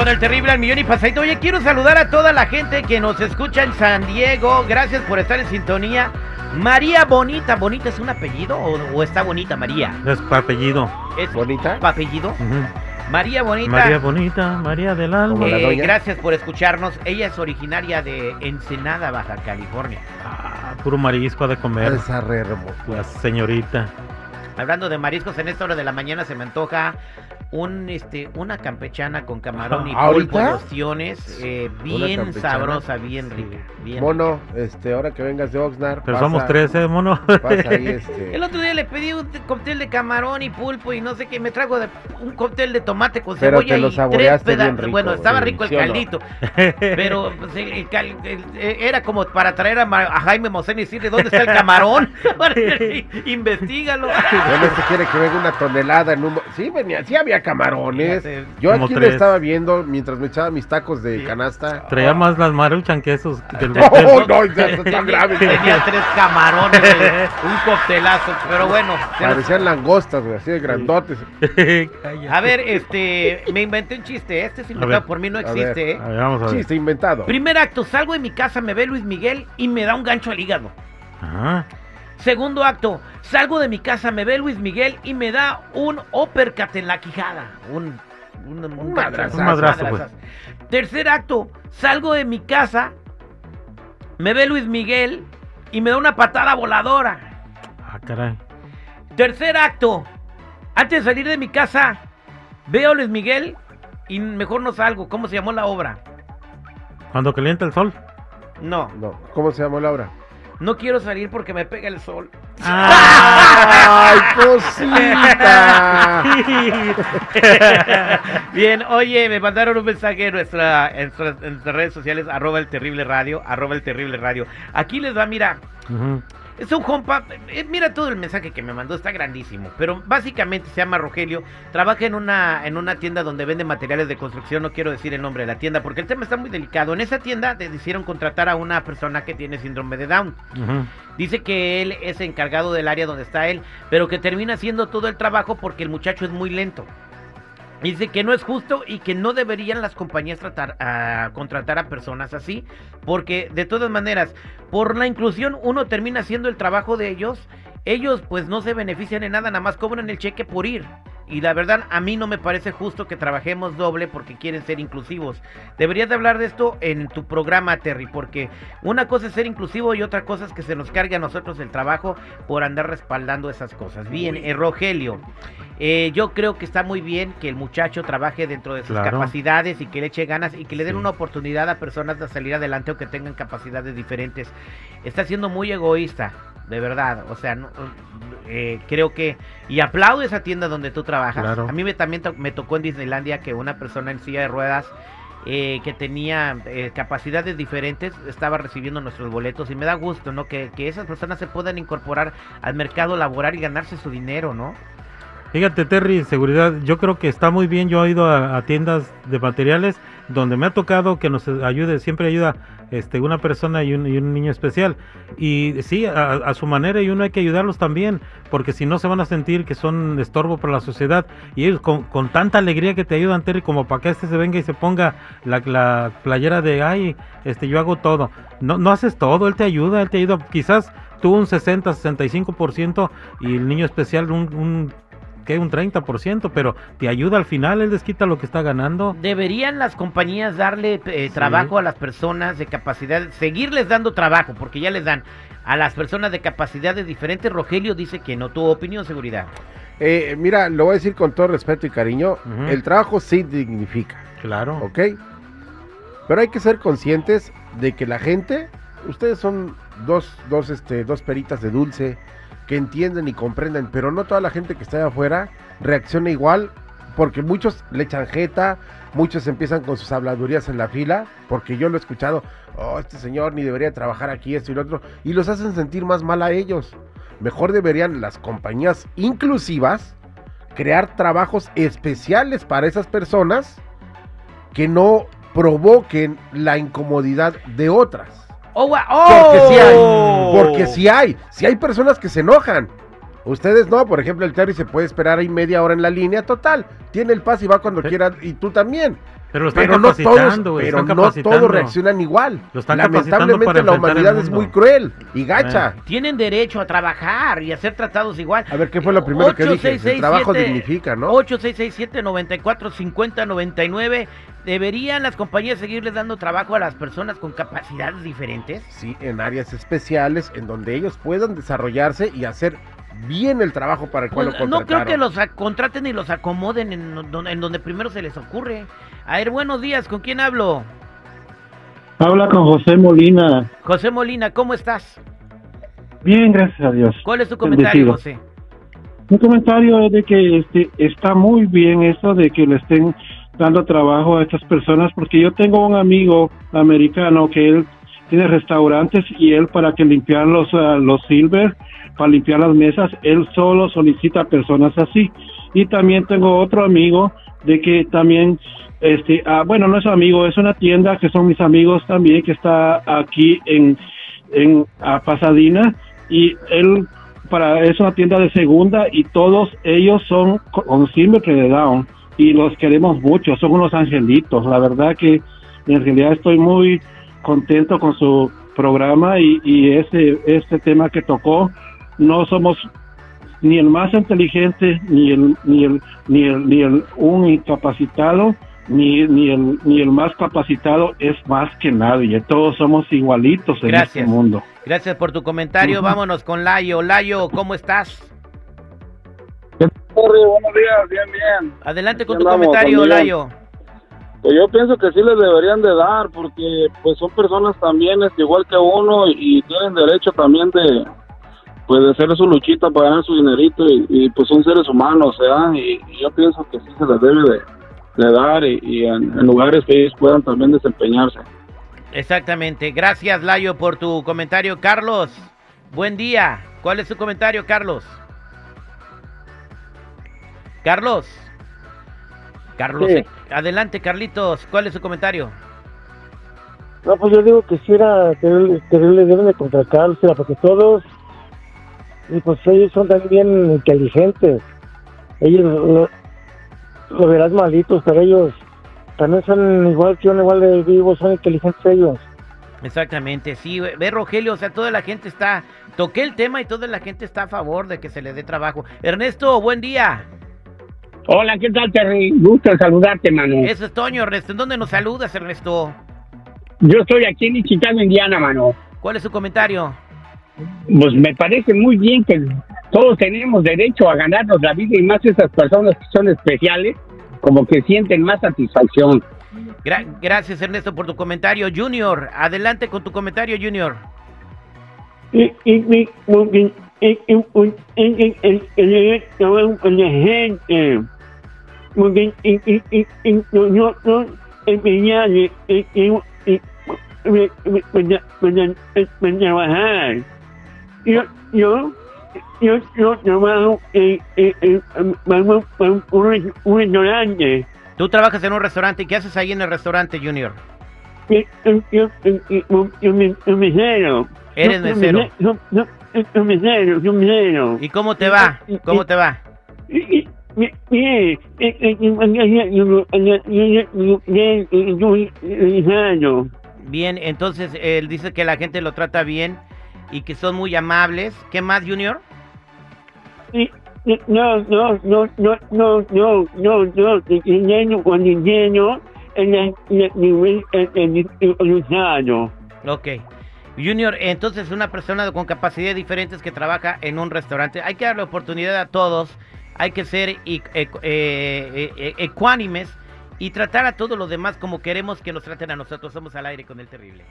Con el terrible al millón y pasadito. Oye, quiero saludar a toda la gente que nos escucha en San Diego. Gracias por estar en sintonía. María Bonita, ¿Bonita es un apellido o, o está bonita María? Es apellido. ¿Es ¿Bonita? apellido? María Bonita. María Bonita, María del Alma. Eh, gracias por escucharnos. Ella es originaria de Ensenada, Baja California. Ah, puro marisco ha de comer. Esa re hermosa. La señorita. Hablando de mariscos, en esta hora de la mañana se me antoja un este una campechana con camarón y ¿Ahorita? pulpo de opciones, eh, bien sabrosa, bien Sí. rica. Bien Mono, este, ahora que vengas de Oxnard. Pero pasa- somos tres, ¿eh, mono? Pasa ahí, este. El otro día le pedí un cóctel de camarón y pulpo y no sé qué, me trago de, un cóctel de tomate con Pero cebolla te lo y tres pedazos. Bueno, estaba sí, rico el ¿sí o no? caldito, pero pues, el- el cal- el- eh, era como para traer a, Ma- a Jaime Mosén y decirle dónde está el camarón. Investígalo. Bueno, este quiere que venga una tonelada en un... Sí, venía, sí había camarones. Fíjate. Yo Como aquí lo tres. estaba viendo mientras me echaba mis tacos de Sí. canasta. Traía más las maruchan que esos del No, no, ya está Tenía- tan grave. Tenía tres camarones, güey, un coctelazo, pero bueno. se nos- Parecían langostas, güey, así de grandotes. A ver, este, me inventé un chiste, este es inventado ver. por mí, no A existe, ver. ¿eh? A ver, vamos a ver. Chiste inventado. Primer acto, salgo de mi casa, me ve Luis Miguel y me da un gancho al hígado. Ah, Segundo acto, salgo de mi casa, me ve Luis Miguel y me da un uppercut en la quijada. Un, un, un Un madrazo, madrazo. Un madrazo, pues. Tercer acto, salgo de mi casa, me ve Luis Miguel y me da una patada voladora. ah, caray. Tercer acto, antes de salir de mi casa, veo a Luis Miguel y mejor no salgo. ¿Cómo se llamó la obra? Cuando calienta el sol. No, No, ¿cómo se llama Laura? No quiero salir porque me pega el sol. ¡Ay, cosita! Bien, oye, me mandaron un mensaje en, nuestra, en, nuestras, en nuestras redes sociales, arroba el terrible radio, arroba el terrible radio. Aquí les va, mira, es un compa, eh, mira todo el mensaje que me mandó, está grandísimo, pero básicamente se llama Rogelio, trabaja en una, en una tienda donde vende materiales de construcción, no quiero decir el nombre de la tienda porque el tema está muy delicado. En esa tienda decidieron contratar a una persona que tiene síndrome de Down. Dice que él es encargado del área donde está él, pero que termina haciendo todo el trabajo porque el muchacho es muy lento. Dice que no es justo y que no deberían las compañías tratar a contratar a personas así, porque de todas maneras, por la inclusión uno termina haciendo el trabajo de ellos, ellos pues no se benefician en nada, nada más cobran el cheque por ir. Y la verdad, a mí no me parece justo que trabajemos doble porque quieren ser inclusivos. Deberías de hablar de esto en tu programa, Terry, porque una cosa es ser inclusivo y otra cosa es que se nos cargue a nosotros el trabajo por andar respaldando esas cosas. Bien, eh, Rogelio, eh, yo creo que está muy bien que el muchacho trabaje dentro de sus Claro. capacidades y que le eche ganas y que le den Sí. una oportunidad a personas de salir adelante o que tengan capacidades diferentes. Está siendo muy egoísta, de verdad. O sea, no, eh, creo que... Y aplaudo esa tienda donde tú trabajas. Claro. A mí me, también to- me tocó en Disneylandia que una persona en silla de ruedas eh, que tenía eh, capacidades diferentes estaba recibiendo nuestros boletos y me da gusto, ¿no? Que, que esas personas se puedan incorporar al mercado laboral y ganarse su dinero, ¿no? Fíjate, Terry, seguridad, yo creo que está muy bien. Yo he ido a, tiendas de materiales donde me ha tocado que nos ayude, siempre ayuda este, una persona y un, niño especial. Y sí, a, su manera, y uno hay que ayudarlos también, porque si no se van a sentir que son estorbo para la sociedad. Y ellos con, tanta alegría que te ayudan, Terry, como para que este se venga y se ponga la, la playera de, ay, este, yo hago todo. No, no haces todo, él te ayuda, él te ayuda. Quizás tú un 60, 65% y el niño especial un, un que un 30%, pero te ayuda al final, él desquita lo que está ganando. Deberían las compañías darle eh, trabajo a las personas de capacidad, seguirles dando trabajo, porque ya les dan a las personas de capacidades diferentes. Rogelio dice que no tuvo opinión, seguridad. Eh, mira, lo voy a decir con todo respeto y cariño. El trabajo sí dignifica, Claro. ¿ok? Pero hay que ser conscientes de que la gente, ustedes son dos, dos, este, dos peritas de dulce que entienden y comprenden, pero no toda la gente que está allá afuera reacciona igual, porque muchos le echan jeta, muchos empiezan con sus habladurías en la fila, porque yo lo he escuchado, oh, este señor ni debería trabajar aquí, esto y lo otro, y los hacen sentir más mal a ellos. Mejor deberían las compañías inclusivas crear trabajos especiales para esas personas que no provoquen la incomodidad de otras. ¡Oh, Porque sí hay, oh! porque sí hay, sí hay personas que se enojan. Ustedes no, por ejemplo, el Terry se puede esperar ahí media hora en la línea, total. Tiene el pase y va cuando quiera, y tú también. Pero lo están Pero no todos, pero están no todos reaccionan igual. Lo están capacitando Lamentablemente para la humanidad es muy cruel y gacha. Tienen derecho a trabajar y a ser tratados igual. A ver, ¿qué fue lo primero que dije? El 8667 trabajo dignifica, ¿no? 8667 94 50 99 ¿Deberían las compañías seguirles dando trabajo a las personas con capacidades diferentes? Sí, en áreas especiales en donde ellos puedan desarrollarse y hacer bien el trabajo para el cual Pues, lo no creo que contrataron. los contraten y los acomoden en donde, en donde primero se les ocurre. A ver, buenos días, ¿con quién hablo? Habla con José Molina. José Molina, ¿cómo estás? Bien, gracias a Dios. ¿Cuál es tu comentario, Bendecido. José? Mi comentario es de que este, está muy bien eso de que le estén dando trabajo a estas personas, porque yo tengo un amigo americano que él tiene restaurantes y él para que limpiar los, ah, los silver, para limpiar las mesas, él solo solicita personas así. Y también tengo otro amigo de que también, este, ah, bueno, no es amigo, es una tienda que son mis amigos también, que está aquí en, en ah, Pasadena y él para es una tienda de segunda y todos ellos son co- con síndrome de Down y los queremos mucho, son unos angelitos. La verdad que en realidad estoy muy contento con su programa y, y ese este tema que tocó. No somos ni el más inteligente ni el ni el ni el ni el un incapacitado ni, ni el ni el más capacitado es más que nadie. Todos somos igualitos en Gracias. este mundo. Gracias por tu comentario. Vámonos con Layo. Layo, ¿cómo estás? buenos días, bien, bien. Adelante con tu andamos, comentario, también. Layo. Pues yo pienso que sí les deberían de dar, porque pues son personas también este, igual que uno y tienen derecho también de pues de hacer su luchita para ganar su dinerito y, y, pues son seres humanos, ¿verdad? Y, y yo pienso que sí se les debe de, de dar y, y en, en lugares que ellos puedan también desempeñarse. Exactamente. Gracias, Layo, por tu comentario. Carlos, buen día. ¿Cuál es tu comentario, Carlos? Carlos. Carlos, Sí. adelante, Carlitos. ¿Cuál es su comentario? No, pues yo digo que sí era, que, le- que le deben de contratar, o sea, porque todos, y pues ellos son también inteligentes. Ellos lo, lo verás malitos, pero ellos también son igual que uno, igual de vivos, son inteligentes ellos. Exactamente, sí. ve- Rogelio, o sea, toda la gente está... Toqué el tema y toda la gente está a favor de que se le dé trabajo. Ernesto, buen día. Hola, ¿qué tal, Terry? Gusto saludarte, mano. Eso es Toño, Ernesto. ¿En dónde nos saludas, Ernesto? Yo estoy aquí en Chicago, Indiana, mano. ¿Cuál es su comentario? Pues me parece muy bien que todos tenemos derecho a ganarnos la vida y más esas personas que son especiales, como que sienten más satisfacción. Gra- gracias, Ernesto, por tu comentario. Junior, adelante con tu comentario, Junior yo, yo, yo, yo trabajo en, en, en, en un, un, restaurante. Tú trabajas en un restaurante. ¿Qué haces ahí en el restaurante, Junior? Yo, yo, yo, yo, yo, yo, mesero. Eres mesero. Yo, yo, mesero, yo mesero. ¿Y cómo te va? ¿Cómo te va? Bien, bien, entonces él dice que la gente lo trata bien y que son muy amables. ¿Qué más, Junior? No, no, no, no, no, no, no, no, lleno cuando lleno en el usado. Ok. Junior, entonces una persona con capacidades diferentes que trabaja en un restaurante. Hay que darle oportunidad a todos. Hay que ser ecu- eh, eh, ecuánimes y tratar a todos los demás como queremos que nos traten a nosotros. Somos al aire con el terrible.